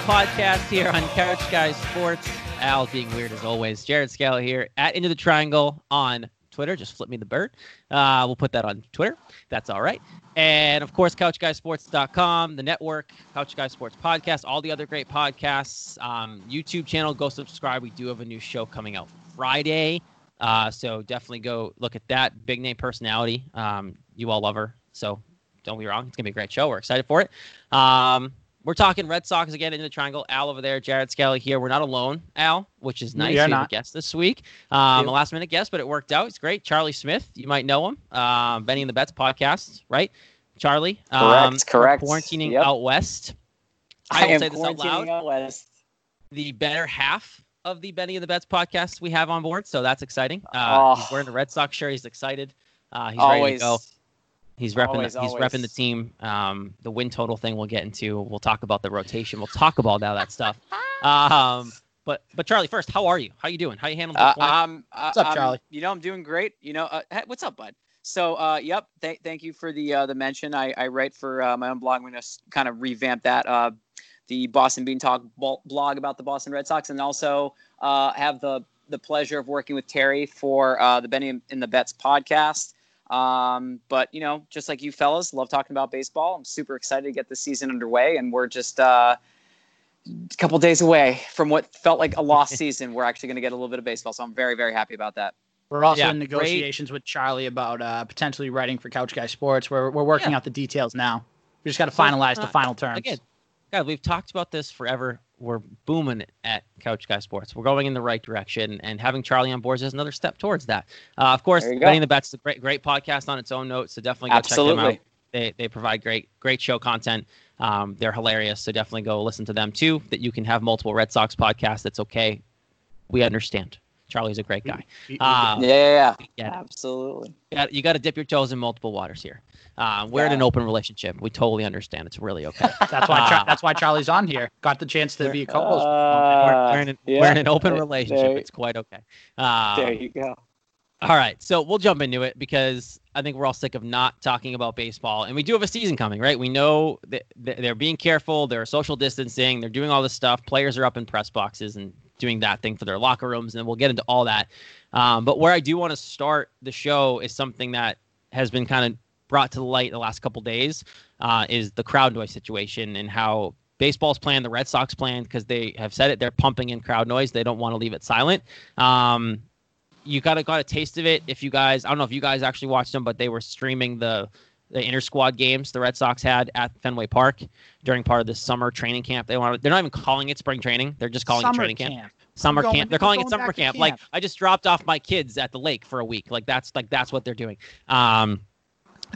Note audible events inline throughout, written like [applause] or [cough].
Podcast here on Couch Guys Sports. Al being weird as always. Jared Scala here at Into the Triangle on Twitter. Just flip me the bird. Uh, we'll put that on Twitter. That's all right. And of course, CouchGuySports.com, the network, Couch Guys Sports Podcast, all the other great podcasts. Um, YouTube channel, go subscribe. We do have a new show coming out Friday. Uh, so definitely go look at that. Big name personality. Um, you all love her. So don't be wrong. It's going to be a great show. We're excited for it. Um, we're talking Red Sox again in the triangle. Al over there, Jared Skelly here. We're not alone, Al, which is nice. We, we have not. a guest this week. Um, a last minute guest, but it worked out. It's great. Charlie Smith, you might know him. Um, Benny and the Bets podcast, right? Charlie. Um, correct. Correct. Quarantining yep. out west. I, I will say this out loud. Out west. The better half of the Benny and the Bets podcast we have on board, so that's exciting. Uh, oh. He's wearing a Red Sox shirt. He's excited. Uh, he's Always. ready to go. He's repping. Always, the, he's always. repping the team. Um, the win total thing we'll get into. We'll talk about the rotation. We'll talk about all that stuff. [laughs] Um, but but Charlie, first, how are you? How you doing? How you handling? Uh, um, uh, what's up, Charlie? you know, I'm doing great. You know, uh, hey, what's up, bud? So, uh, yep. Th- thank you for the uh, the mention. I, I write for uh, my own blog. I'm going to kind of revamp that. Uh, the Boston Bean Talk blog about the Boston Red Sox, and also uh, have the the pleasure of working with Terry for uh, the Benny and the Bets podcast. Um, but you know, just like you fellas, love talking about baseball. I'm super excited to get the season underway, and we're just uh, a couple days away from what felt like a lost [laughs] season. We're actually going to get a little bit of baseball, so I'm very, very happy about that. We're also yeah, in negotiations great. with Charlie about uh, potentially writing for Couch Guy Sports. We're we're working yeah. out the details now. We just got to finalize the final terms. Again, God, we've talked about this forever we're booming at Couch Guy Sports. We're going in the right direction, and having Charlie on board is another step towards that. Uh, of course, Benny and the Bets is a great, great podcast on its own note, so definitely go Absolutely. check them out. They, they provide great, great show content. Um, they're hilarious, so definitely go listen to them too. That you can have multiple Red Sox podcasts. That's okay. We understand. Charlie's a great guy. Um, yeah, yeah, yeah. absolutely. You got, you got to dip your toes in multiple waters here. Uh, we're yeah. in an open relationship. We totally understand. It's really okay. [laughs] that's why uh, that's why Charlie's on here. Got the chance to be a co-host. Uh, we're, we're, in an, yeah. we're, in an, open relationship. There, it's quite okay. Um, there you go. All right, so we'll jump into it because I think we're all sick of not talking about baseball, and we do have a season coming, right? We know that they're being careful, they're social distancing, they're doing all this stuff. Players are up in press boxes and doing that thing for their locker rooms, and we'll get into all that. Um, but where I do want to start the show is something that has been kind of brought to the light in the last couple days uh, is the crowd noise situation and how baseball's plan, the Red Sox plan, because they have said it, they're pumping in crowd noise. They don't want to leave it silent. Um, you got a got a taste of it if you guys. I don't know if you guys actually watched them, but they were streaming the the inter squad games the Red Sox had at Fenway Park during part of the summer training camp. They want they're not even calling it spring training. They're just calling summer it training camp. camp. Summer going, camp. They're calling it summer camp. camp. Like I just dropped off my kids at the lake for a week. Like that's like that's what they're doing. Um,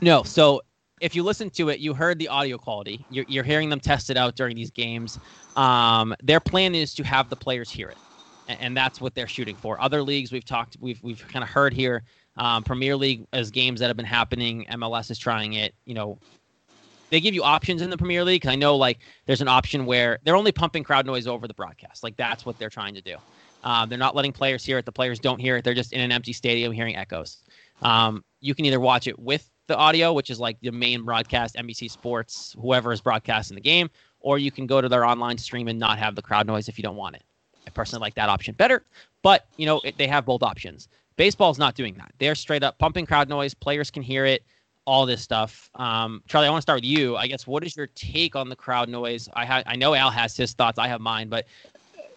no, so if you listen to it, you heard the audio quality. You're, you're hearing them test it out during these games. Um, their plan is to have the players hear it, and, and, that's what they're shooting for. Other leagues we've talked, we've we've kind of heard here. Um, Premier League as games that have been happening, MLS is trying it. You know, they give you options in the Premier League. I know like there's an option where they're only pumping crowd noise over the broadcast. Like that's what they're trying to do. Um, they're not letting players hear it. The players don't hear it. They're just in an empty stadium hearing echoes. Um, you can either watch it with the audio, which is like the main broadcast, NBC Sports, whoever is broadcasting the game, or you can go to their online stream and not have the crowd noise if you don't want it. I personally like that option better, but you know it, they have both options. Baseball's not doing that. They're straight up pumping crowd noise. Players can hear it. All this stuff. Um, Charlie, I want to start with you. I guess what is your take on the crowd noise? I ha- I know Al has his thoughts. I have mine, but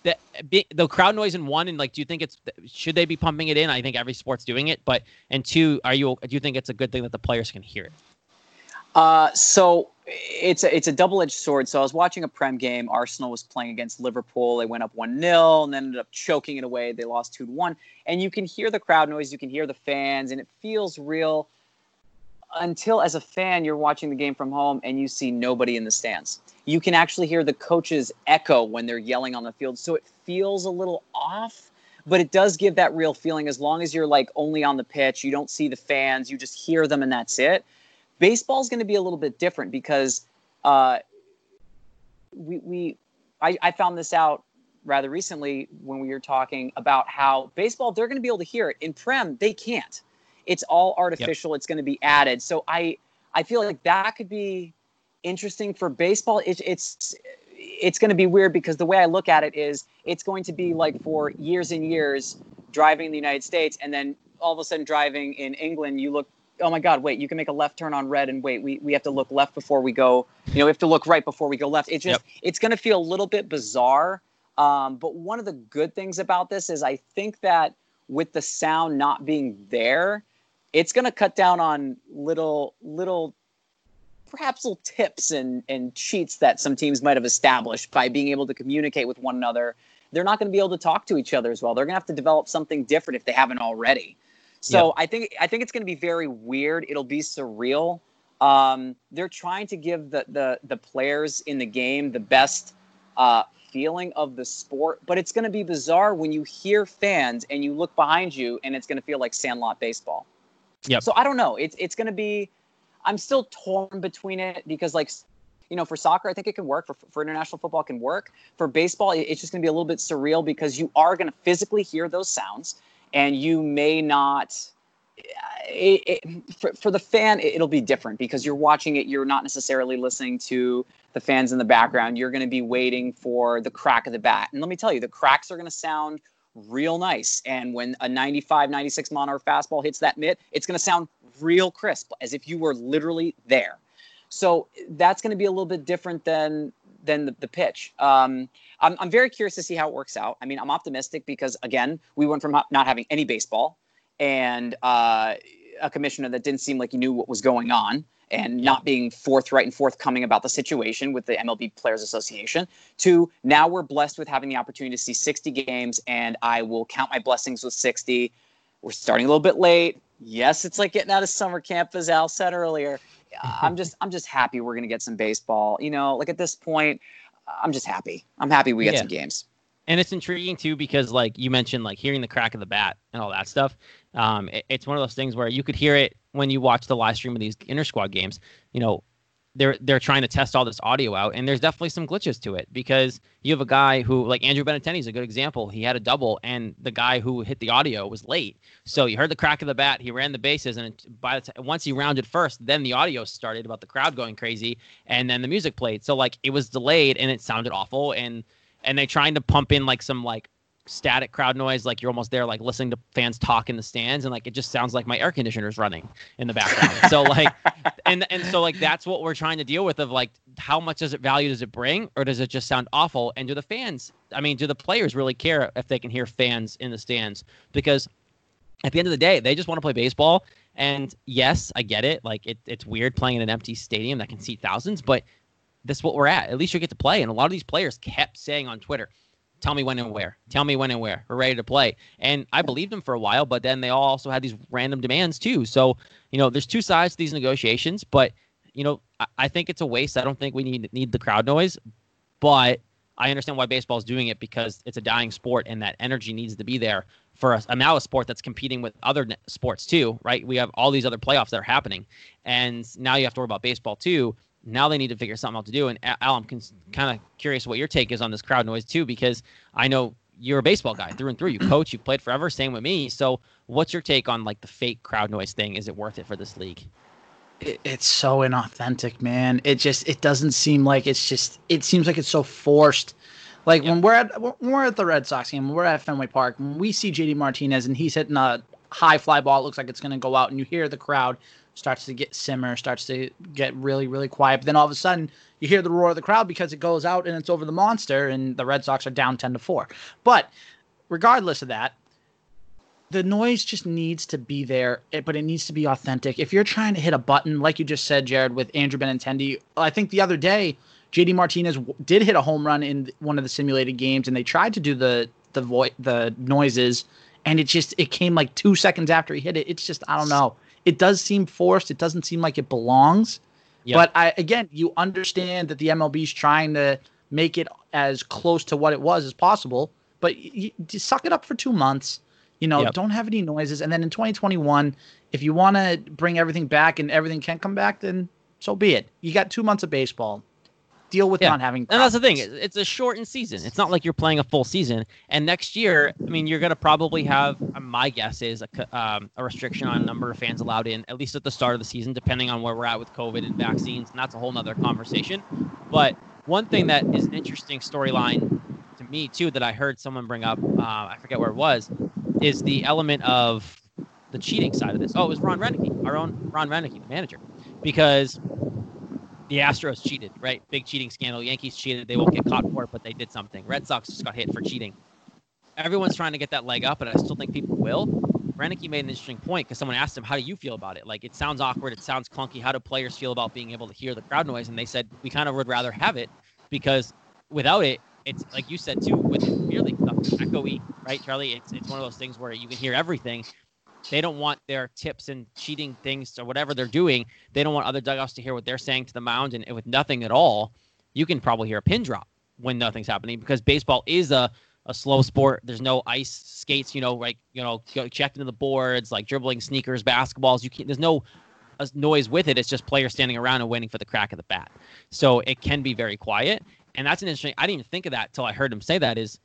the the crowd noise in one and like do you think it's should they be pumping it in? I think every sport's doing it but and two are you do you think it's a good thing that the players can hear it? Uh so it's a, it's a double-edged sword. So i was watching a prem game. Arsenal was playing against liverpool. They went up 1-0 and then ended up choking it away. They lost two to one. and you can hear the crowd noise. You can hear the fans and it feels real until as a fan you're watching the game from home and you see nobody in the stands you can actually hear the coaches echo when they're yelling on the field. So it feels a little off, but it does give that real feeling as long as you're like only on the pitch, you don't see the fans, you just hear them and that's it. Baseball's going to be a little bit different because uh, we, we I, I found this out rather recently when we were talking about how baseball they're going to be able to hear it in prem they can't it's all artificial yep. it's going to be added so i i feel like that could be interesting for baseball. It, it's it's going to be weird because the way I look at it is it's going to be like for years and years driving in the United States and then all of a sudden driving in England, you look, oh my God, wait, you can make a left turn on red and wait, we, we have to look left before we go, you know, we have to look right before we go left. It's just, yep. it's going to feel a little bit bizarre. Um, but one of the good things about this is I think that with the sound not being there, it's going to cut down on little, little perhaps little tips and, and cheats that some teams might have established by being able to communicate with one another. They're not going to be able to talk to each other as well. They're going to have to develop something different if they haven't already. So. I think I think it's going to be very weird. It'll be surreal. Um, they're trying to give the, the the players in the game the best uh, feeling of the sport, but it's going to be bizarre when you hear fans and you look behind you and it's going to feel like Sandlot baseball. Yeah. So I don't know. It's it's going to be I'm still torn between it because like you know for soccer I think it can work. For for international football can work. For baseball it's just going to be a little bit surreal because you are going to physically hear those sounds and you may not eh, it, it, for, for the fan it'll be different because you're watching it. You're not necessarily listening to the fans in the background. You're going to be waiting for the crack of the bat. And let me tell you the cracks are going to sound real nice and when a 95 96 mile fastball hits that mitt it's going to sound real crisp, as if you were literally there. So that's going to be a little bit different than than the, the pitch. Um, I'm, I'm very curious to see how it works out. I mean, I'm optimistic because again, we went from not having any baseball and uh, a commissioner that didn't seem like he knew what was going on and not being forthright and forthcoming about the situation with the MLB Players Association to now we're blessed with having the opportunity to see 60 games and I will count my blessings with 60. We're starting a little bit late yes, it's like getting out of summer camp, as Al said earlier. [laughs] I'm just I'm just happy we're gonna get some baseball. You know, like at this point, I'm just happy. I'm happy we get yeah. some games. And it's intriguing too because like you mentioned, like hearing the crack of the bat and all that stuff. Um, it, it's one of those things where you could hear it when you watch the live stream of these inter squad games. You know, they're they're trying to test all this audio out, and there's definitely some glitches to it because you have a guy who like Andrew Benintendi is a good example. He had a double, and the guy who hit the audio was late, so you heard the crack of the bat. He ran the bases, and by the time once he rounded first, then the audio started about the crowd going crazy, and then the music played. So like it was delayed, and it sounded awful, and and they're trying to pump in like some like static crowd noise like you're almost there like listening to fans talk in the stands and like it just sounds like my air conditioner's running in the background. So like [laughs] and and so like that's what we're trying to deal with of like how much does it value does it bring or does it just sound awful? And do the fans i mean do the players really care if they can hear fans in the stands? Because at the end of the day they just want to play baseball and yes i get it like it, it's weird playing in an empty stadium that can seat thousands but that's what we're at. At least you get to play and a lot of these players kept saying on twitter Tell me when and where. Tell me when and where. We're ready to play. And I believed them for a while, but then they all also had these random demands too. So, you know, there's two sides to these negotiations, but you know, I, I think it's a waste. I don't think we need need the crowd noise, but I understand why baseball is doing it because it's a dying sport and that energy needs to be there for us. now a sport that's competing with other sports too, right? We have all these other playoffs that are happening, and now you have to worry about baseball too now they need to figure something out to do. And Al, I'm kind of curious what your take is on this crowd noise too, because I know you're a baseball guy through and through. You coach, you've played forever. Same with me. So, what's your take on like the fake crowd noise thing? Is it worth it for this league? It, it's so inauthentic, man. It just it doesn't seem like it's just. It seems like it's so forced. Like yep. when we're at when we're at the Red Sox game, we're at Fenway Park, when we see JD Martinez and he's hitting a high fly ball, it looks like it's going to go out, and you hear the crowd starts to get simmer, starts to get really, really quiet. But then all of a sudden, you hear the roar of the crowd because it goes out and it's over the monster, and the Red Sox are down 10 to 4. But regardless of that, the noise just needs to be there, but it needs to be authentic. If you're trying to hit a button, like you just said, Jared, with Andrew Benintendi, I think the other day, JD Martinez did hit a home run in one of the simulated games, and they tried to do the the vo- the noises, and it just it came like two seconds after he hit it. It's just I don't know it does seem forced. It doesn't seem like it belongs. Yep. But I again, you understand that the MLB is trying to make it as close to what it was as possible. But you, you suck it up for two months. You know, yep. don't have any noises. And then in 2021, if you want to bring everything back and everything can't come back, then so be it. You got two months of baseball. Deal with yeah. not having. And that's the thing. It's a shortened season. It's not like you're playing a full season. And next year, I mean, you're going to probably have. Uh, my guess is a, um, a restriction on number of fans allowed in, at least at the start of the season, depending on where we're at with COVID and vaccines. And that's a whole nother conversation. But one thing that is an interesting storyline to me too that I heard someone bring up. Uh, I forget where it was. Is the element of the cheating side of this? Oh, it was Ron Roenicke, our own Ron Roenicke, the manager, because the Astros cheated, right? Big cheating scandal. Yankees cheated. They won't get caught for it, but they did something. Red Sox just got hit for cheating. Everyone's trying to get that leg up, and I still think people will. Roenicke made an interesting point because someone asked him, "How do you feel about it? Like, it sounds awkward. It sounds clunky. How do players feel about being able to hear the crowd noise?" And they said, "We kind of would rather have it because without it, it's like you said too with stuff, echoey, right, Charlie? It's it's one of those things where you can hear everything, they don't want their tips and cheating things or whatever they're doing. They don't want other dugouts to hear what they're saying to the mound. And with nothing at all, you can probably hear a pin drop when nothing's happening because baseball is a, a slow sport. There's no ice skates, you know, like, you know, checked into the boards, like dribbling sneakers, basketballs. You can't, there's no uh, noise with it. It's just players standing around and waiting for the crack of the bat. So it can be very quiet. And that's an interesting, I didn't even think of that till I heard him say that is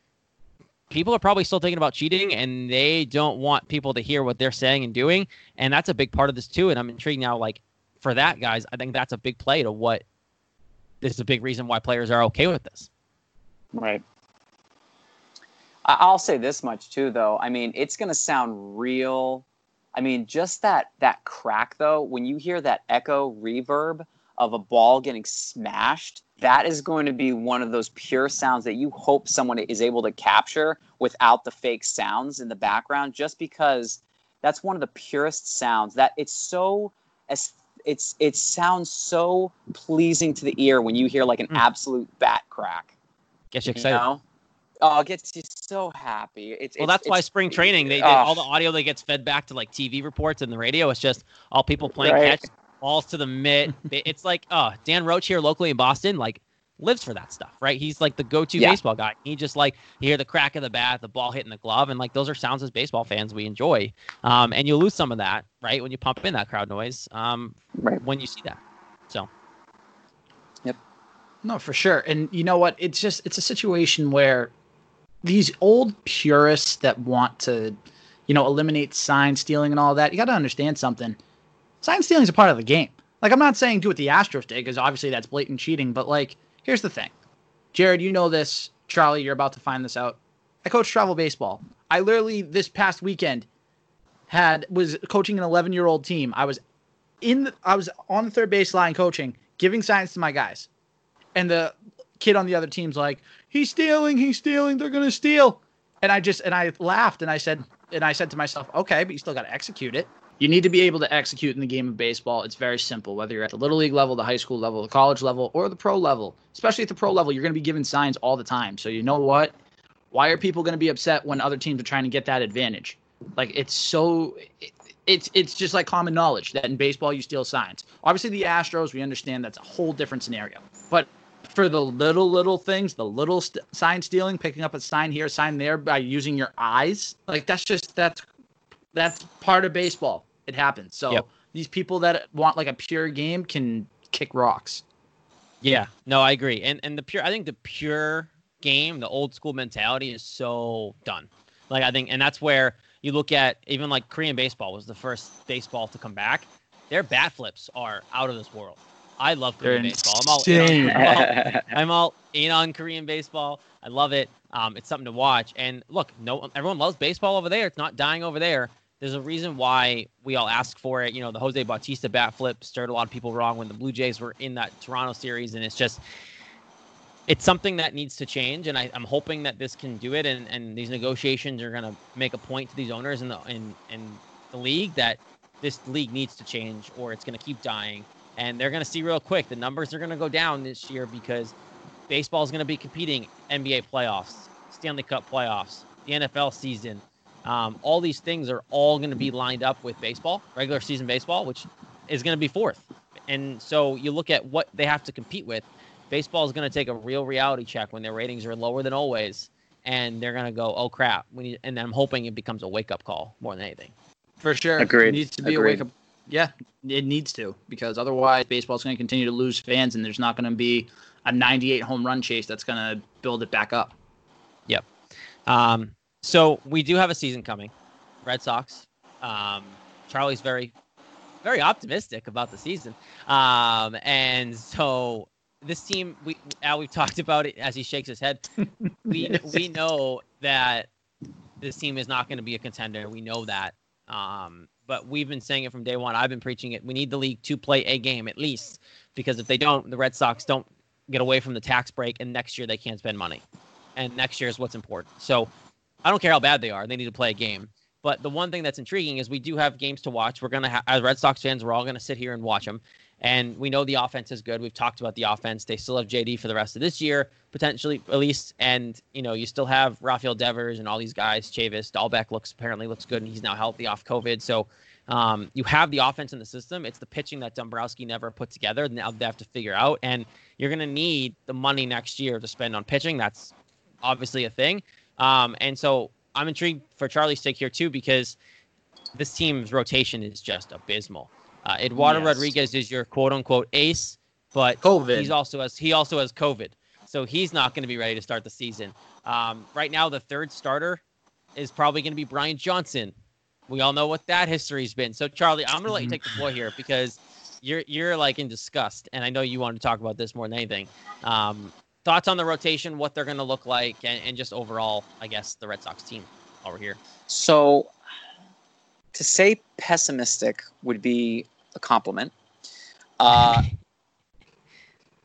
people are probably still thinking about cheating and they don't want people to hear what they're saying and doing. And that's a big part of this too. And I'm intrigued now, like for that, guys, I think that's a big play to what this is a big reason why players are okay with this. Right. I'll say this much too, though. I mean, it's going to sound real. I mean, just that that crack though, when you hear that echo reverb of a ball getting smashed, that is going to be one of those pure sounds that you hope someone is able to capture without the fake sounds in the background just because that's one of the purest sounds that it's so as it's it sounds so pleasing to the ear when you hear like an mm. absolute bat crack gets you excited you know? oh it gets you so happy it's well it's, that's it's, why spring training they, they all the audio that gets fed back to like tv reports and the radio it's just all people playing right. catch balls to the mitt. [laughs] it's like, oh, Dan Roche here locally in Boston, like lives for that stuff, right? He's like the go-to yeah. baseball guy. He just like you hear the crack of the bat, the ball hitting the glove, and like those are sounds as baseball fans we enjoy. Um, and you lose some of that, right, when you pump in that crowd noise. Um, right. when you see that. So. Yep. No, for sure. And you know what? It's just it's a situation where these old purists that want to, you know, eliminate sign stealing and all that. You got to understand something sign stealing is a part of the game. Like, I'm not saying do what the Astros did, because obviously that's blatant cheating, but like, here's the thing. Jared, you know this. Charlie, you're about to find this out. I coach travel baseball. I literally this past weekend had was coaching an 11 year old team. I was in the, I was on the third baseline coaching, giving signs to my guys, and the kid on the other team's like, "He's stealing! He's stealing! They're gonna steal!" And I just and I laughed and I said and I said to myself, "Okay, but you still got to execute it." You need to be able to execute in the game of baseball. It's very simple, whether you're at the little league level, the high school level, the college level, or the pro level. Especially at the pro level, you're going to be given signs all the time. So you know what? Why are people going to be upset when other teams are trying to get that advantage? Like it's so it, it's it's just like common knowledge that in baseball you steal signs. Obviously the Astros, we understand that's a whole different scenario. But for the little little things, the little st- sign stealing, picking up a sign here, a sign there by using your eyes, like that's just that's that's part of baseball. It happens. So yep. these people that want like a pure game can kick rocks. Yeah, no, I agree. And and the pure, I think the pure game, the old school mentality is so done. Like I think, and that's where you look at even like Korean baseball was the first baseball to come back. Their bat flips are out of this world. I love Korean They're baseball. I'm all, in on, I'm all, [laughs] I'm all in on Korean baseball. I love it. Um, it's something to watch. And look, no, everyone loves baseball over there. It's not dying over there there's a reason why we all ask for it. You know, the Jose Bautista bat flip stirred a lot of people wrong when the Blue Jays were in that Toronto series, and it's just it's something that needs to change. And I, am hoping that this can do it, and, and these negotiations are going to make a point to these owners in the in, in the league that this league needs to change, or it's going to keep dying. And they're going to see real quick the numbers are going to go down this year because baseball is going to be competing NBA playoffs, Stanley Cup playoffs, the NFL season um, all these things are all going to be lined up with baseball, regular season baseball, which is going to be fourth. And so you look at what they have to compete with. Baseball is going to take a real reality check when their ratings are lower than always, and they're going to go, "Oh crap!" We need, and I'm hoping it becomes a wake up call more than anything. For sure, agreed. It needs to be Agreed. a wake up. Yeah, it needs to because otherwise baseball is going to continue to lose fans, and there's not going to be a 98 home run chase that's going to build it back up. Yep. Um, so we do have a season coming. Red Sox. Um, Charlie's very, very optimistic about the season. Um, and so this team, we Al, we've talked about it as he shakes his head. [laughs] We we know that this team is not going to be a contender. We know that. Um, but we've been saying it from day one. I've been preaching it. We need the league to play a game at least, because if they don't, the Red Sox don't get away from the tax break, and next year they can't spend money. And next year is what's important. So I don't care how bad they are; they need to play a game. But the one thing that's intriguing is we do have games to watch. We're gonna, ha- as Red Sox fans, we're all gonna sit here and watch them. And we know the offense is good. We've talked about the offense. They still have JD for the rest of this year, potentially at least. And you know, you still have Rafael Devers and all these guys. Chavis, Dalbec looks apparently looks good, and he's now healthy off COVID. So um, you have the offense in the system. It's the pitching that Dombrowski never put together. Now they have to figure out, and you're to need the money next year to spend on pitching. That's obviously a thing. Um, and so I'm intrigued for Charlie's sake here too because this team's rotation is just abysmal. Uh, Eduardo yes. Rodriguez is your quote unquote ace, but COVID. he's also has he also has COVID, so he's not going to be ready to start the season. Um, right now, the third starter is probably going to be Brian Johnson. We all know what that history's been. So Charlie, I'm going to let you take the floor here because you're you're like in disgust, and I know you want to talk about this more than anything. Um, thoughts on the rotation, what they're going to look like, and, and just overall, I guess the Red Sox team over here. So to say pessimistic would be a compliment. Uh, [laughs]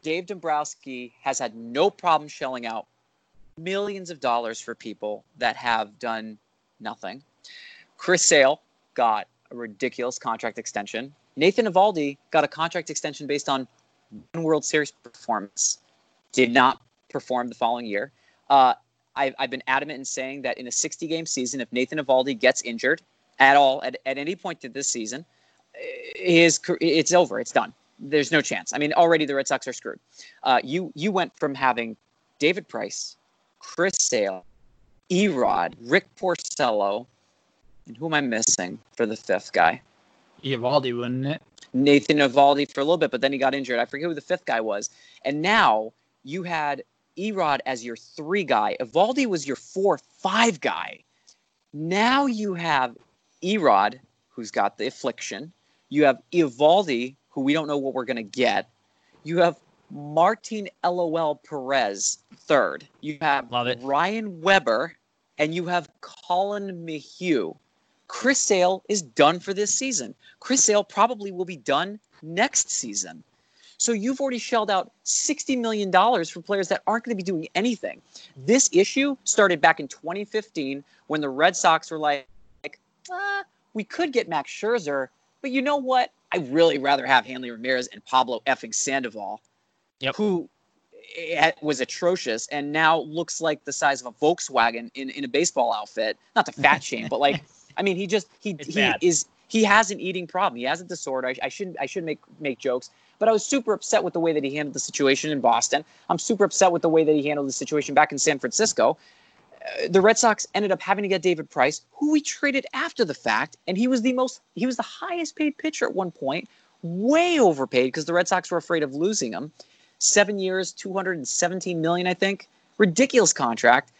Dave Dombrowski has had no problem shelling out millions of dollars for people that have done nothing. Chris Sale got a ridiculous contract extension. Nathan Eovaldi got a contract extension based on one World Series performance. Did not perform the following year. Uh, I've, I've been adamant in saying that in a 60 game season, if Nathan Eovaldi gets injured at all at, at any point in this season, his it's over. It's done. There's no chance. I mean, already the Red Sox are screwed. Uh, you you went from having David Price, Chris Sale, Erod, Rick Porcello, and who am I missing for the fifth guy? Eovaldi, wouldn't it? Nathan Eovaldi for a little bit, but then he got injured. I forget who the fifth guy was. And now you had Erod as your three guy. Eovaldi was your four five guy. Now you have Erod, who's got the affliction. You have Eovaldi, who we don't know what we're going to get. You have Martin LOL Perez, third. You have Love it. Ryan Weber, and you have Collin McHugh. Chris Sale is done for this season. Chris Sale probably will be done next season. So you've already shelled out $60 million for players that aren't going to be doing anything. This issue started back in 2015 when the Red Sox were like, ah, we could get Max Scherzer, but you know what? I'd really rather have Hanley Ramirez and Pablo effing Sandoval, yep. who eh, was atrocious and now looks like the size of a Volkswagen in, in a baseball outfit. Not the fat shame, but like, [laughs] I mean, he just he it's he bad. is he has an eating problem. He has a disorder. I, I shouldn't I shouldn't make make jokes, but I was super upset with the way that he handled the situation in Boston. I'm super upset with the way that he handled the situation back in San Francisco the Red Sox ended up having to get David Price, who we traded after the fact, and he was the most he was the highest paid pitcher at one point, way overpaid because the Red Sox were afraid of losing him. Seven years, two hundred and seventeen million, I think, ridiculous contract.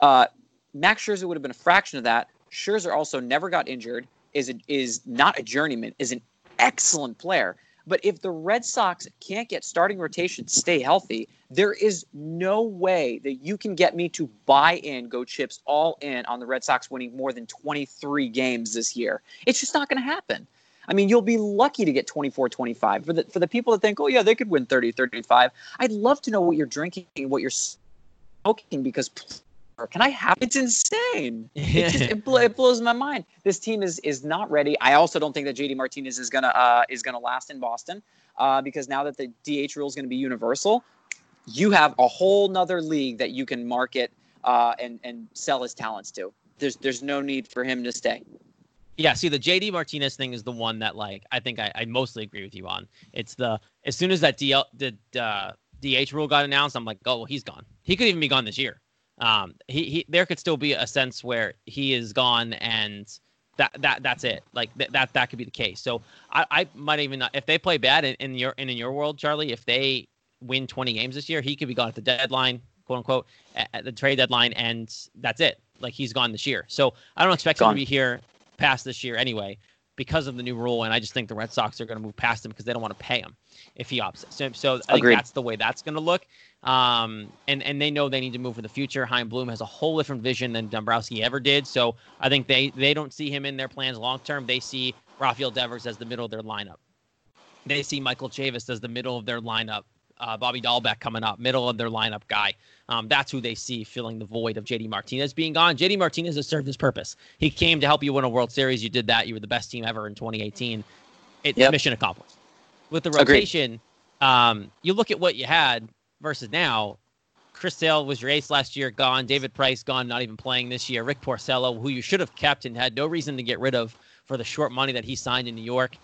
Uh, Max Scherzer would have been a fraction of that. Scherzer also never got injured. Is a, is not a journeyman. Is an excellent player. But if the Red Sox can't get starting rotation stay healthy, there is no way that you can get me to buy in, go chips all in on the Red Sox winning more than 23 games this year. It's just not going to happen. I mean, you'll be lucky to get 24 25. For the, for the people that think, oh, yeah, they could win 30 35, I'd love to know what you're drinking, what you're smoking, because can I have? It's insane. [laughs] It, just, it, it, blows my mind. This team is is not ready. I also don't think that JD Martinez is gonna uh, is gonna last in Boston uh, because now that the DH rule is going to be universal, you have a whole nother league that you can market uh, and and sell his talents to. There's there's no need for him to stay. Yeah, see the JD Martinez thing is the one that like I think I, I mostly agree with you on. It's the as soon as that DL the uh, DH rule got announced, I'm like, oh well, he's gone. He could even be gone this year um, he, he there could still be a sense where he is gone and that that that's it. Like th- that that could be the case. So I, I might even not, if they play bad in, in your in, in your world, Charlie, if they win 20 games this year, he could be gone at the deadline, quote unquote, at the trade deadline, and that's it. Like he's gone this year. So I don't expect gone. him to be here past this year anyway because of the new rule. And I just think the Red Sox are going to move past him because they don't want to pay him if he opts. So, so I think that's the way that's going to look. Um, and and they know they need to move for the future. Chaim Bloom has a whole different vision than Dombrowski ever did. So I think they they don't see him in their plans long term. They see Rafael Devers as the middle of their lineup. They see Michael Chavis as the middle of their lineup. Uh, Bobby Dalbec coming up, middle of their lineup guy. Um, that's who they see filling the void of JD Martinez being gone. JD Martinez has served his purpose. He came to help you win a World Series. You did that. You were the best team ever in 2018. It's yep. mission accomplished. With the rotation, um, you look at what you had versus now. Chris Sale was your ace last year, gone. David Price gone, not even playing this year. Rick Porcello, who you should have kept and had no reason to get rid of for the short money that he signed in New York,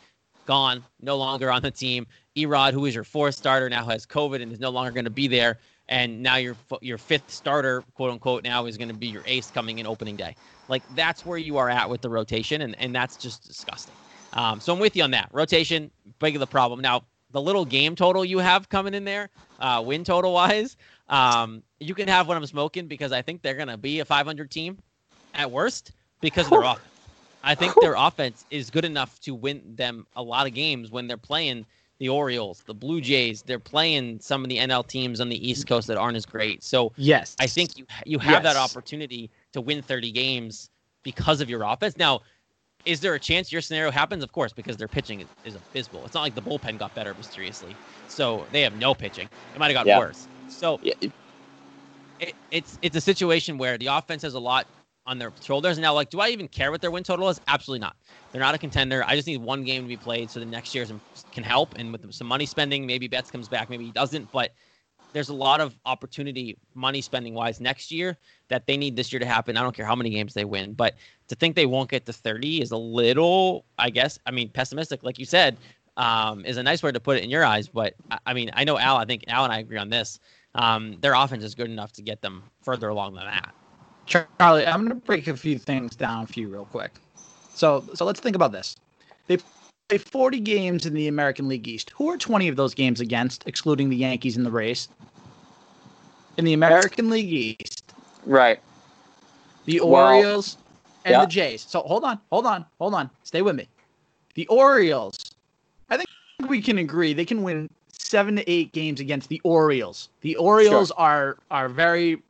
gone, no longer on the team. Erod, who is your fourth starter, now has COVID and is no longer going to be there. And now your your fifth starter, quote unquote, now is going to be your ace coming in opening day. Like that's where you are at with the rotation, and, and that's just disgusting. Um, so I'm with you on that. Rotation, big of the problem. Now, the little game total you have coming in there, uh, win total wise, um, you can have what I'm smoking because I think they're going to be a 500 team at worst because of their [laughs] offense. I think their [laughs] offense is good enough to win them a lot of games when they're playing the Orioles, the Blue Jays. They're playing some of the NL teams on the East Coast that aren't as great. So yes, I think you you have yes. that opportunity to win 30 games because of your offense. Now, is there a chance your scenario happens? Of course, because their pitching is, is abysmal. It's not like the bullpen got better mysteriously. So they have no pitching. It might have got yeah. worse. So yeah. it, it's it's a situation where the offense has a lot on their shoulders. And now, like, do I even care what their win total is? Absolutely not. They're not a contender. I just need one game to be played so the next year can help. And with some money spending, maybe Betts comes back, maybe he doesn't. But there's a lot of opportunity, money spending wise, next year that they need this year to happen. I don't care how many games they win, but to think they won't get to 30 is a little, I guess, I mean, pessimistic. Like you said, um, is a nice word to put it in your eyes. But I, I mean, I know Al. I think Al and I agree on this. Um, their offense is good enough to get them further along than that. Charlie, I'm going to break a few things down for you real quick. So, so let's think about this. They play 40 games in the American League East. Who are 20 of those games against, excluding the Yankees and the Rays? In the American League East, right? The Orioles well, and yeah. the Jays. So hold on, hold on, hold on. Stay with me. The Orioles. I think we can agree they can win seven to eight games against the Orioles. The Orioles sure. are are very,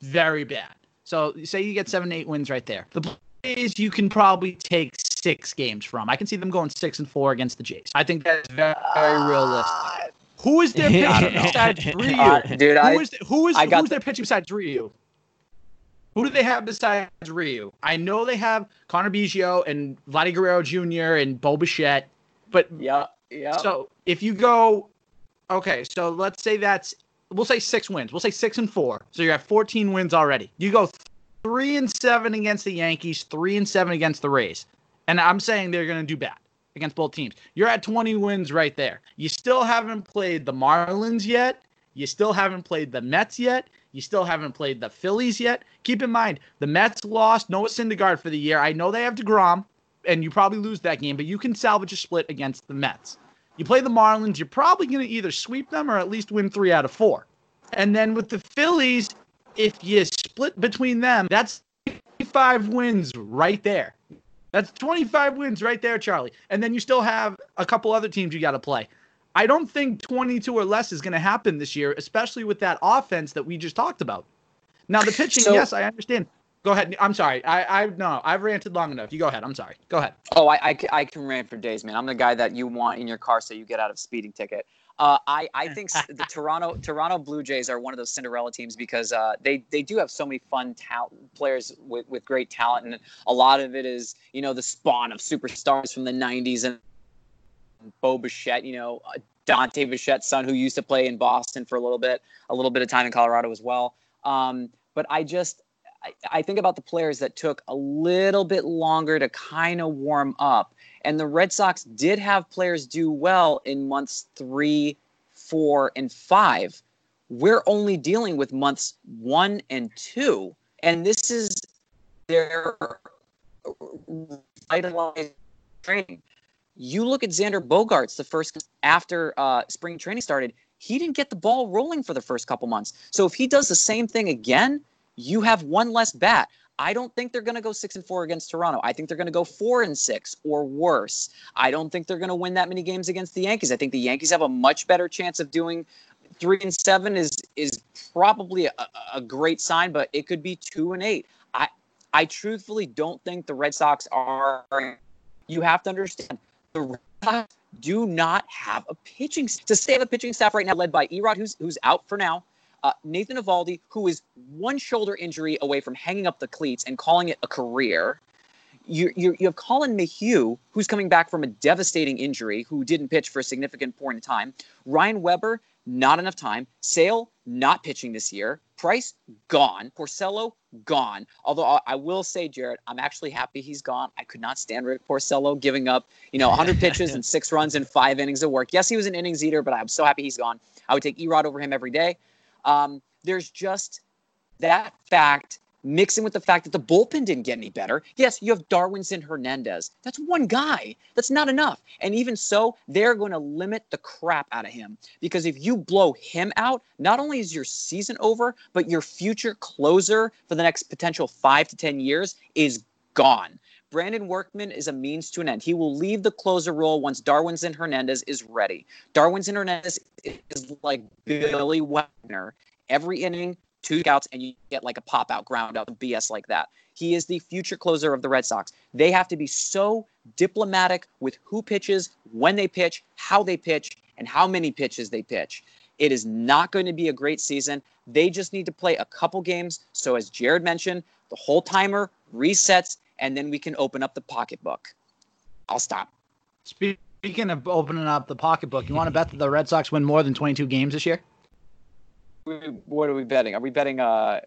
very bad. So say you get seven, eight wins right there. The Jays you can probably take six games from. I can see them going six and four against the Jays. I think that's very, very uh, realistic. Who is their [laughs] pitching besides [laughs] Ryu? Uh, dude, who I, is who is I who's their pitching besides Ryu? Who do they have besides Ryu? I know they have Connor Biggio and Vladdy Guerrero Jr. and Bo Bichette, but yeah, yeah. So if you go, okay, so let's say that's we'll say six wins. We'll say six and four. So you're at 14 wins already. You go three and seven against the Yankees, three and seven against the Rays. And I'm saying they're going to do bad against both teams. You're at 20 wins right there. You still haven't played the Marlins yet. You still haven't played the Mets yet. You still haven't played the Phillies yet. Keep in mind, the Mets lost Noah Syndergaard for the year. I know they have DeGrom, and you probably lose that game, but you can salvage a split against the Mets. You play the Marlins, you're probably going to either sweep them or at least win three out of four. And then with the Phillies, if you split between them, that's 25 wins right there. That's 25 wins right there, Charlie. And then you still have a couple other teams you got to play. I don't think 22 or less is going to happen this year, especially with that offense that we just talked about. Now, the pitching, so, yes, I understand. Go ahead. I'm sorry. I, I no, I've ranted long enough. You go ahead. I'm sorry. Go ahead. Oh, I, I, I can rant for days, man. I'm the guy that you want in your car so you get out of speeding ticket. Uh, I, I [laughs] think the Toronto Toronto Blue Jays are one of those Cinderella teams because uh, they they do have so many fun talent players with, with great talent, and a lot of it is you know the spawn of superstars from the '90s and Bo Bichette, you know uh, Dante Bichette's son, who used to play in Boston for a little bit, a little bit of time in Colorado as well. Um, but I just I, I think about the players that took a little bit longer to kind of warm up and the Red Sox did have players do well in months three, four, and five. We're only dealing with months one and two. And this is their vitalized training. You look at Xander Bogaerts the first after uh, spring training started. he didn't get the ball rolling for the first couple months. So if he does the same thing again, you have one less bat. I don't think they're going to go six and four against Toronto. I think they're going to go four and six or worse. I don't think they're going to win that many games against the Yankees. I think the Yankees have a much better chance of doing three and seven is is probably a, a great sign, but it could be two and eight. I I truthfully don't think the Red Sox are. You have to understand the Red Sox do not have a pitching to stay a pitching staff right now led by Erod, who's who's out for now. Uh, Nathan Eovaldi, who is one shoulder injury away from hanging up the cleats and calling it a career. You, you, you have Collin McHugh, who's coming back from a devastating injury, who didn't pitch for a significant point in time. Ryan Weber, not enough time. Sale, not pitching this year. Price, gone. Porcello, gone. Although I will say, Jared, I'm actually happy he's gone. I could not stand Rick Porcello giving up, you know, 100 pitches and [laughs] six runs in five innings of work. Yes, he was an innings eater, but I'm so happy he's gone. I would take Erod over him every day. Um, there's just that fact mixing with the fact that the bullpen didn't get any better. Yes, you have Darwinzon Hernandez. That's one guy. That's not enough. And even so, they're going to limit the crap out of him because if you blow him out, not only is your season over, but your future closer for the next potential five to 10 years is gone. Brandon Workman is a means to an end. He will leave the closer role once Darwinzon Hernandez is ready. Darwinzon Hernandez is like Billy Wagner. Every inning, two scouts, and you get like a pop out ground out BS like that. He is the future closer of the Red Sox. They have to be so diplomatic with who pitches, when they pitch, how they pitch, and how many pitches they pitch. It is not going to be a great season. They just need to play a couple games. So, as Jared mentioned, the whole timer resets and then we can open up the pocketbook. I'll stop. Speaking of opening up the pocketbook, you want to bet that the Red Sox win more than 22 games this year? What are we betting? Are we betting a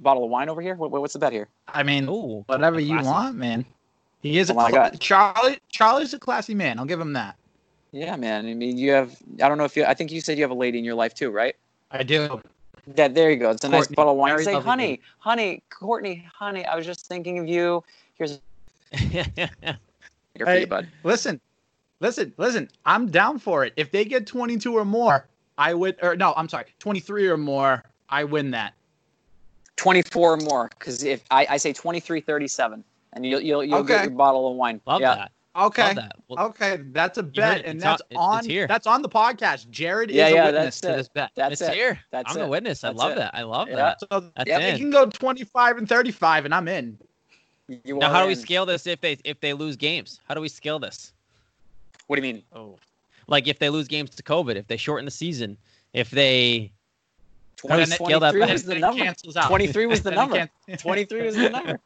bottle of wine over here? What's the bet here? I mean, Ooh, whatever you want, man. He is oh a cl- Charlie. Charlie's a classy man. I'll give him that. Yeah, man. I mean, you have. I don't know if you. I think you said you have a lady in your life too, right? I do. That there you go. It's a Courtney, nice bottle of wine. Say, honey, honey, Courtney, honey. I was just thinking of you. Here's here [laughs] for you, bud. Listen, listen, listen. I'm down for it. If they get 22 or more, I would. Or no, I'm sorry, 23 or more. I win that. 24 or more, because if I, I say 23, 37, and you'll you'll, you'll okay. get your bottle of wine. Love yeah. that. Okay. That. Well, okay, that's a bet, and that's on, on that's on the podcast. Jared yeah, is yeah, a witness to this bet. That's it's it. here. That's I'm it. a witness. I love it. that. I love yeah. that. So, that's yeah, in. we can go 25 and 35, and I'm in. You now, how do we scale this if they if they lose games? How do we scale this? What do you mean? Oh, like if they lose games to COVID, if they shorten the season, if they 20, scale that was the number. [laughs] 23 was the number. 23 was the number.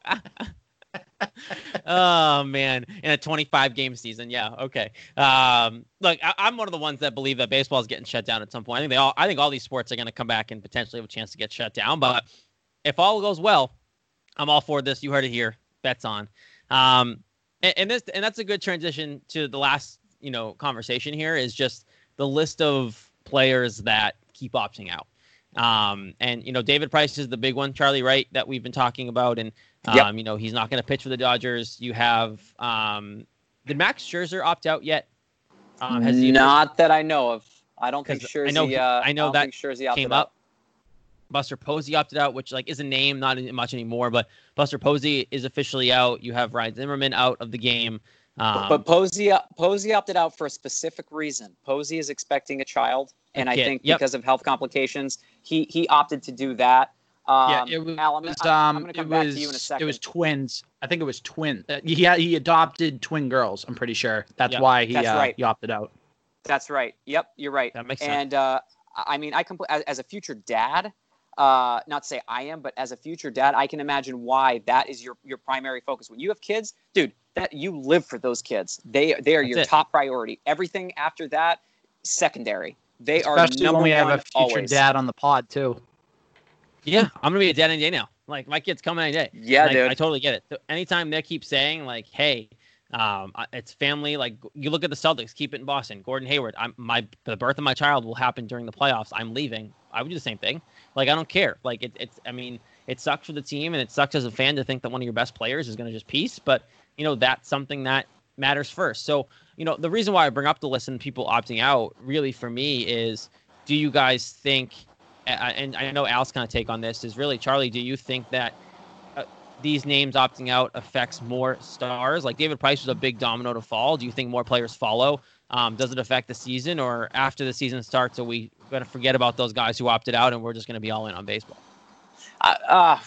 oh man, in a 25 game season, yeah, okay. Um, look, I, am one of the ones that believe that baseball is getting shut down at some point. I think they all, I think all these sports are going to come back and potentially have a chance to get shut down. But if all goes well, I'm all for this. You heard it here bets on. Um, and, and this and that's a good transition to the last you know conversation here is just the list of players that keep opting out. Um, and you know David Price is the big one, Charlie, Wright That we've been talking about, and um, yep. you know he's not going to pitch for the Dodgers. You have um, did Max Scherzer opt out yet? Um, has he not that I know of. I don't think Scherzer. I know. Uh, I know I that Scherzer came up. Buster Posey opted out, which like is a name, not much anymore. But Buster Posey is officially out. You have Ryan Zimmerman out of the game. Um, but Posey Posey opted out for a specific reason. Posey is expecting a child, and I think yep. because of health complications, he he opted to do that. Um, yeah, it was. Al, I'm, um, I'm it was. It was twins. I think it was twins. Uh, he he adopted twin girls. I'm pretty sure. That's yep. why he That's uh, right. he opted out. That's right. Yep, you're right. That makes sense. And uh, I mean, I compl- as, as a future dad, uh, not to say I am, but as a future dad, I can imagine why that is your your primary focus. When you have kids, dude, that you live for those kids. They they are That's your it. top priority. Everything after that, secondary. They Especially are number when we have a future always. dad on the pod too. Yeah, I'm gonna be a dad any day now. Like my kids come any day. Yeah, like, dude. I totally get it. So anytime they keep saying like, "Hey, um, it's family. Like you look at the Celtics, keep it in Boston. Gordon Hayward. I'm my the birth of my child will happen during the playoffs. I'm leaving. I would do the same thing. Like I don't care. Like it, it's. I mean, it sucks for the team, and it sucks as a fan to think that one of your best players is going to just piece. But you know that's something that matters first. So you know the reason why I bring up the list and people opting out really for me is do you guys think? And I know Al's kind of take on this is really Charlie. Do you think that uh, these names opting out affects more stars? Like David Price was a big domino to fall. Do you think more players follow? Um, does it affect the season, or after the season starts, are we going to forget about those guys who opted out and we're just going to be all in on baseball? Uh, uh,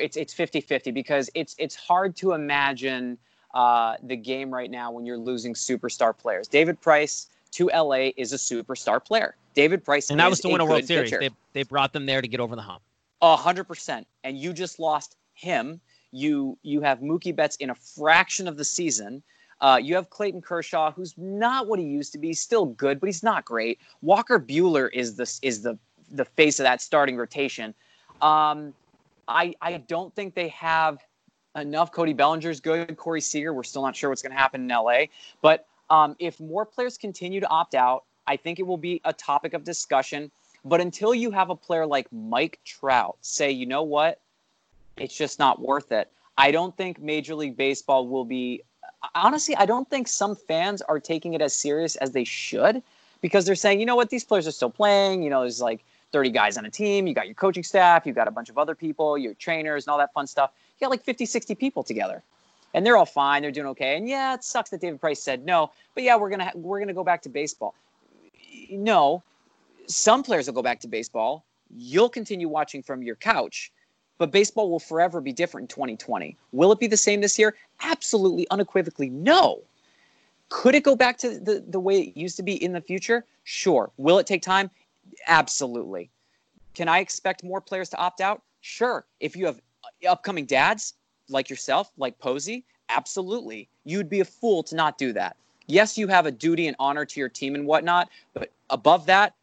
it's it's 50-50 because it's it's hard to imagine uh, the game right now when you're losing superstar players. David Price to LA is a superstar player. David Price and that was to win a World Series. They they brought them there to get over the hump. A hundred percent. And you just lost him. You you have Mookie Betts in a fraction of the season. Uh, you have Clayton Kershaw, who's not what he used to be. Still good, but he's not great. Walker Buehler is the is the the face of that starting rotation. Um, I I don't think they have enough. Cody Bellinger's good. Corey Seager, we're still not sure what's going to happen in LA. But um, if more players continue to opt out, I think it will be a topic of discussion. But until you have a player like Mike Trout say, you know what, it's just not worth it. I don't think Major League Baseball will be. Honestly, I don't think some fans are taking it as serious as they should because they're saying, you know what, these players are still playing. You know, there's like 30 guys on a team. You got your coaching staff, you got a bunch of other people, your trainers, and all that fun stuff. You got like 50, 60 people together. And they're all fine. They're doing okay. And yeah, it sucks that David Price said no, but yeah, we're gonna ha- we're gonna go back to baseball. No, some players will go back to baseball. You'll continue watching from your couch, but baseball will forever be different in 2020. Will it be the same this year? Absolutely, unequivocally, no. Could it go back to the, the way it used to be in the future? Sure. Will it take time? Absolutely. Can I expect more players to opt out? Sure. If you have uh, upcoming dads like yourself, like Posey, absolutely. You'd be a fool to not do that. Yes, you have a duty and honor to your team and whatnot, but above that,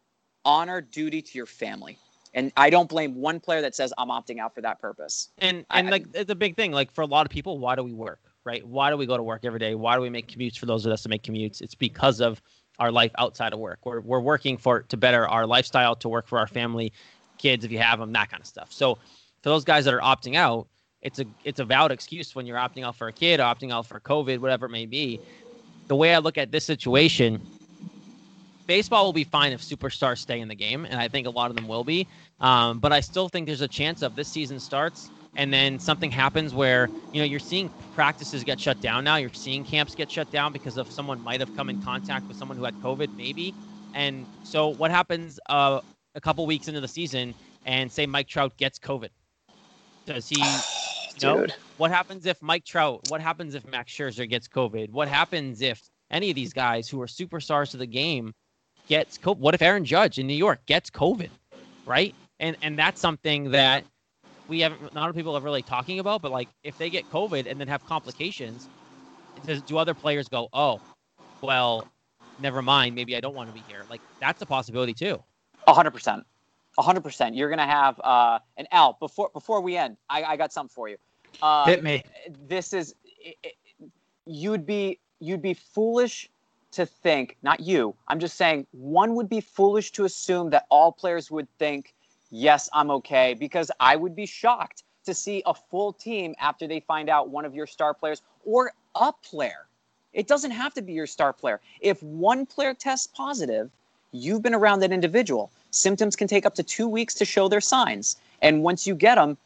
honor, duty to your family. And I don't blame one player that says I'm opting out for that purpose. And and I, like it's a big thing. Like for a lot of people, why do we work? Right? Why do we go to work every day? Why do we make commutes for those of us to make commutes? It's because of our life outside of work. We're, we're working for to better our lifestyle, to work for our family, kids if you have them, that kind of stuff. So for those guys that are opting out, it's a it's a valid excuse when you're opting out for a kid, opting out for COVID, whatever it may be. The way I look at this situation, baseball will be fine if superstars stay in the game, and I think a lot of them will be. Um, but I still think there's a chance of this season starts and then something happens where you know you're seeing practices get shut down now. You're seeing camps get shut down because of someone might have come in contact with someone who had covid maybe. And so what happens uh, a couple weeks into the season and say mike trout gets covid? Does he you [sighs] know what happens if mike trout what happens if max scherzer gets covid? What happens if any of these guys who are superstars to the game gets covid what if aaron judge in new york gets covid right and and that's something that we haven't not a lot of people are really talking about, but like if they get COVID and then have complications, does, do other players go, oh, well, never mind, maybe I don't want to be here? Like that's a possibility too. A hundred percent, a hundred percent. You're gonna have uh, an L. before before we end. I, I got something for you. Uh, Hit me. This is it, it, you'd be you'd be foolish to think not you i'm just saying one would be foolish to assume that all players would think yes, I'm okay, because I would be shocked to see a full team after they find out one of your star players or a player. It doesn't have to be your star player. If one player tests positive, you've been around that individual. Symptoms can take up to two weeks to show their signs. And once you get them,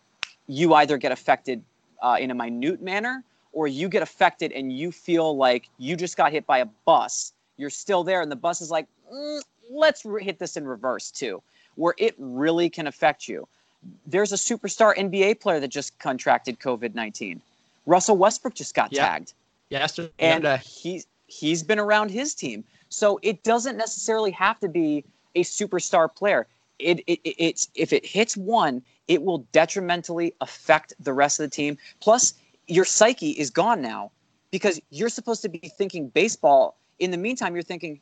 you either get affected uh, in a minute manner or you get affected and you feel like you just got hit by a bus. You're still there, and the bus is like, mm, let's re- hit this in reverse too where it really can affect you. There's a superstar NBA player that just contracted COVID 19. Russell Westbrook just got yeah. tagged. Yesterday. And he's, he's been around his team. So it doesn't necessarily have to be a superstar player. It, it, it's if it hits one, it will detrimentally affect the rest of the team. Plus, your psyche is gone now because you're supposed to be thinking baseball. In the meantime, you're thinking,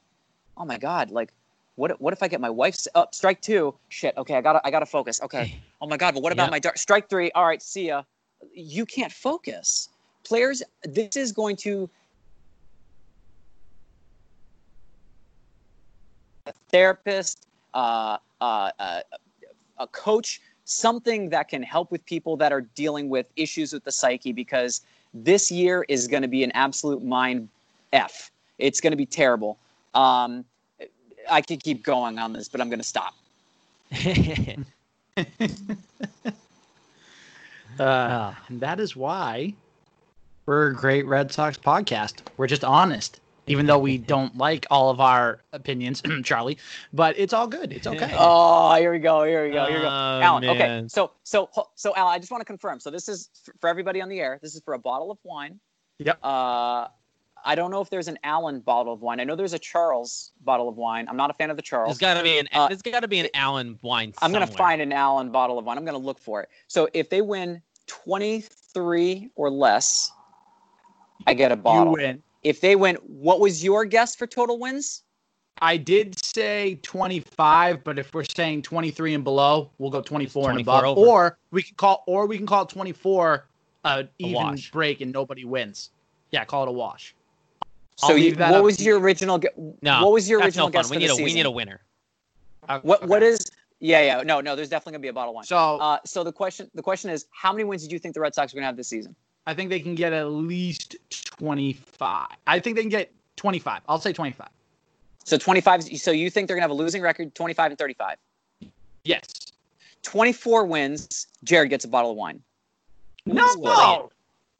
oh my God, like what what if I get my wife's up strike two? Shit. Okay, I gotta I gotta focus. Okay. [laughs] Oh my god, but what about yeah. my dark strike three? All right, see ya. You can't focus. Players, this is going to a therapist, uh, uh, uh, a coach, something that can help with people that are dealing with issues with the psyche because this year is going to be an absolute mind f. It's going to be terrible. Um, I could keep going on this, but I'm going to stop. [laughs] Uh, and that is why we're a great Red Sox podcast. We're just honest, even though we [laughs] don't like all of our opinions, [clears throat] Charlie. But it's all good. It's okay. [laughs] Oh, here we go. Here we go. Here we go. Oh, Alan. Okay. So so so Alan, I just want to confirm. So this is for everybody on the air. This is for a bottle of wine. Yep. Uh, I don't know if there's an Allen bottle of wine. I know there's a Charles bottle of wine. I'm not a fan of the Charles. There's got to be an. Uh, there's got to be an Allen wine. I'm gonna find an Allen bottle of wine. I'm gonna look for it. So if they win 23 or less, I get a bottle. you bottle. win. If they win, what was your guess for total wins? I did say 25, but if we're saying 23 and below, we'll go 24, and 24 above. over. Or we can call, or we can call it 24 uh, even wash. break and nobody wins. Yeah, call it a wash. So you, what up was your original? No, what was your That's original no fun. guess We for need the a. season? We need a winner. Uh, What what okay. is? Yeah, yeah. No, no. There's definitely gonna be a bottle of wine. So Uh, so the question the question is, how many wins did you think the Red Sox were gonna have this season? I think they can get at least 25. I think they can get 25. I'll say 25. So 25. So you think they're gonna have a losing record, 25 and 35. Yes. 24 wins. Jared gets a bottle of wine. No. No.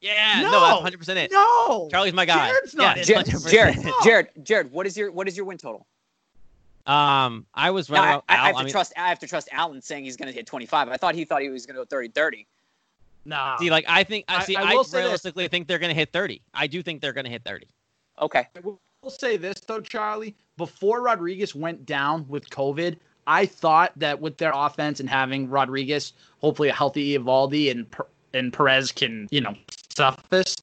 Yeah. No. No. 100 percent it. No. Charlie's my guy. Jared's not yeah, Jared, Jared, No. Jared, Jared. What is your what is your win total? Um, I was right I, about I, I Al. have to I mean, trust. I have to trust Alan saying he's gonna hit 25. I thought he thought he was gonna go 30 30. No. see, like I think I I- see. I I, will say this. realistically think they're gonna hit 30. I do think they're gonna hit 30. Okay. I will say this though, Charlie. Before Rodriguez went down with COVID, I thought that with their offense and having Rodriguez, hopefully a healthy Eovaldi and and Perez can you know suffice.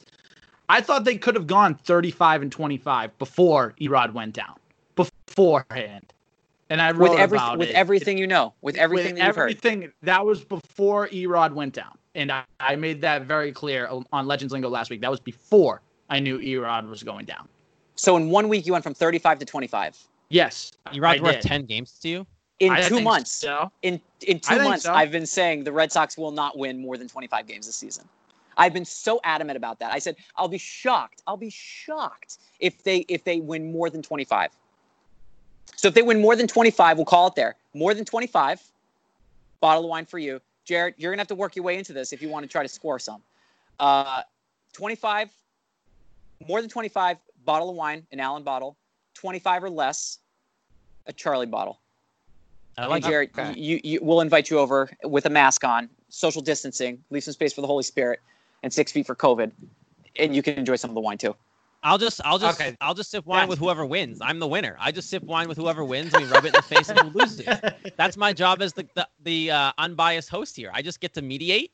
I thought they could have gone 35 and 25 before Erod went down beforehand, and I wrote With every about with it. everything you know, with everything with that you've heard. everything that was before Erod went down, and I, I made that very clear on- on Legends Lingo last week. That was before I knew Erod was going down. So in one week you went from 35 to 25. Yes, You Rod's I worth did. 10 games to you. In I two months. So. In in two months, so. I've been saying the Red Sox will not win more than 25 games this season. I've been so adamant about that. I said I'll be shocked. I'll be shocked if they if they win more than 25. So if they win more than 25, we'll call it there. More than 25, bottle of wine for you, Jared. You're gonna have to work your way into this if you want to try to score some. Uh, 25, more than 25, bottle of wine, an Allen bottle. 25 or less, a Charlie bottle. I Hey, like that. Jared, Okay. you, you, we'll invite you over with a mask on, social distancing, leave some space for the Holy Spirit, and six feet for COVID, and you can enjoy some of the wine too. I'll just, I'll just, Okay. I'll just sip wine That's- with whoever wins. I'm the winner. I just sip wine with whoever wins, and we rub it in the face of who loses. That's my job as the the, the uh, unbiased host here. I just get to mediate,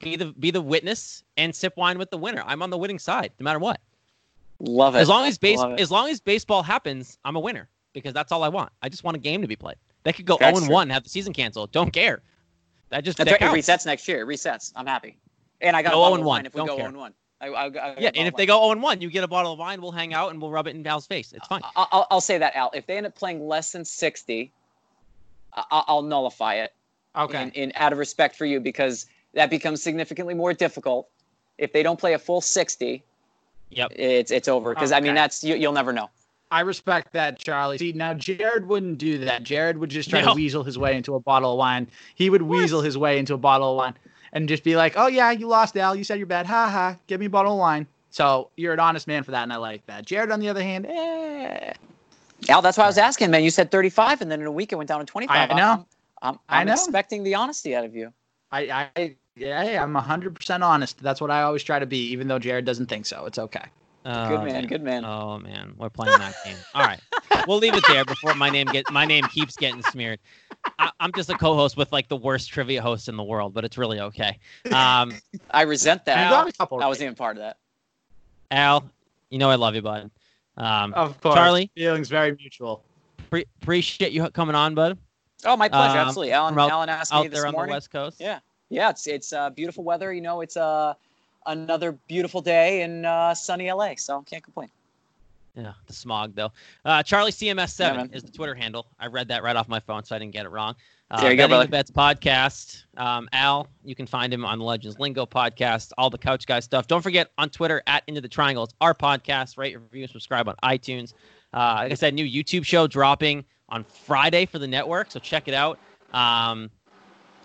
be the be the witness, and sip wine with the winner. I'm on the winning side, no matter what. Love it. As long as base, as long as baseball happens, I'm a winner because that's all I want. I just want a game to be played. They could go That's 0 true. 1, have the season canceled. Don't care. That just That's that right, it resets next year. It resets. I'm happy. And I got Go a bottle 0 of one. if we Don't go care. 0 1. I, I, I Yeah, and if they wine. go 0 1, you get a bottle of wine. We'll hang out and we'll rub it in Val's face. It's fine. I- I'll, I'll say that, Al. If they end up playing less than 60, I- I'll nullify it. Okay. in, in out of respect for you because that becomes significantly more difficult. If they don't play a full 60, Yep. it's it's over. Because I mean, that's you, you'll never know. I respect that, Charlie. See, now Jared wouldn't do that. Jared would just try No. to weasel his way into a bottle of wine. He would weasel his way into a bottle of wine and just be like, "Oh yeah, you lost, Al. You said you're bad. Ha ha. Give me a bottle of wine." So you're an honest man for that, and I like that. Jared, on the other hand, eh. Al, that's why I was asking, man. You said 35, and then in a week it went down to 25. I know. I'm, I'm, I I'm know. expecting the honesty out of you. I, I, yeah, I'm 100% honest. That's what I always try to be, even though Jared doesn't think so. It's okay. Oh, Good man, good man. Oh man, we're playing that game. All right, we'll leave it there before my name get my name keeps getting smeared. I, I'm just a co-host with like the worst trivia host in the world, but it's really okay. [laughs] Um, I resent You that. got a couple. I wasn't even part of that. Al, you know I love you, bud. Um, Of course. Charlie? Feelings very mutual. pre- appreciate you coming on, bud. Oh, my pleasure. Um, Absolutely. Alan, from out- Alan asked me Out this there on morning. the west coast. Yeah. Yeah, it's it's uh, beautiful weather. You know, it's uh, another beautiful day in uh, sunny LA, so can't complain. Yeah, the smog though. Uh, Charlie CMS seven man. is the Twitter handle. I read that right off my phone, so I didn't get it wrong. Uh, There you go, Betting brother. the Bets podcast. Um, Al, you can find him on the Legends Lingo podcast, all the Couch Guy stuff. Don't forget on Twitter at Into the Triangle. It's our podcast. Rate, review, and subscribe on iTunes. Uh, like I said, new YouTube show dropping on Friday for the network, so check it out. Um,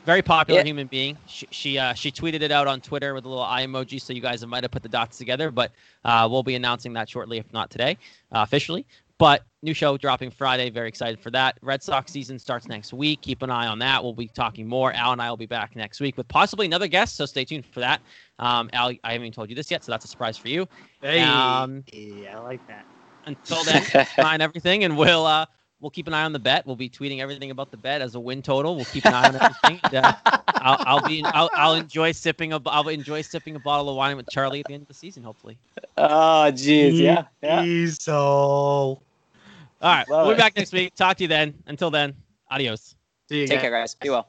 very popular Yeah. human being. She she, uh, she tweeted it out on Twitter with a little eye emoji, so you guys might have put the dots together. But uh, we'll be announcing that shortly, if not today, uh, officially. But new show dropping Friday. Very excited for that. Red Sox season starts next week. Keep an eye on that. We'll be talking more. Al and I will be back next week with possibly another guest. So stay tuned for that. Um, Al, I haven't even told you this yet, so that's a surprise for you. Hey, Um, yeah, I like that. Until then, keep an eye on everything, and we'll uh, we'll keep an eye on the bet. We'll be tweeting everything about the bet as a win total. We'll keep an eye on everything. [laughs] And, uh, I'll, I'll be I'll, I'll enjoy sipping a I'll enjoy sipping a bottle of wine with Charlie at the end of the season, hopefully. oh, jeez. Yeah. Yeah. So. All right, Love we'll be it. back next week. Talk to you then. Until then, adios. See you Take guys. care, guys. Be well.